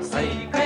再会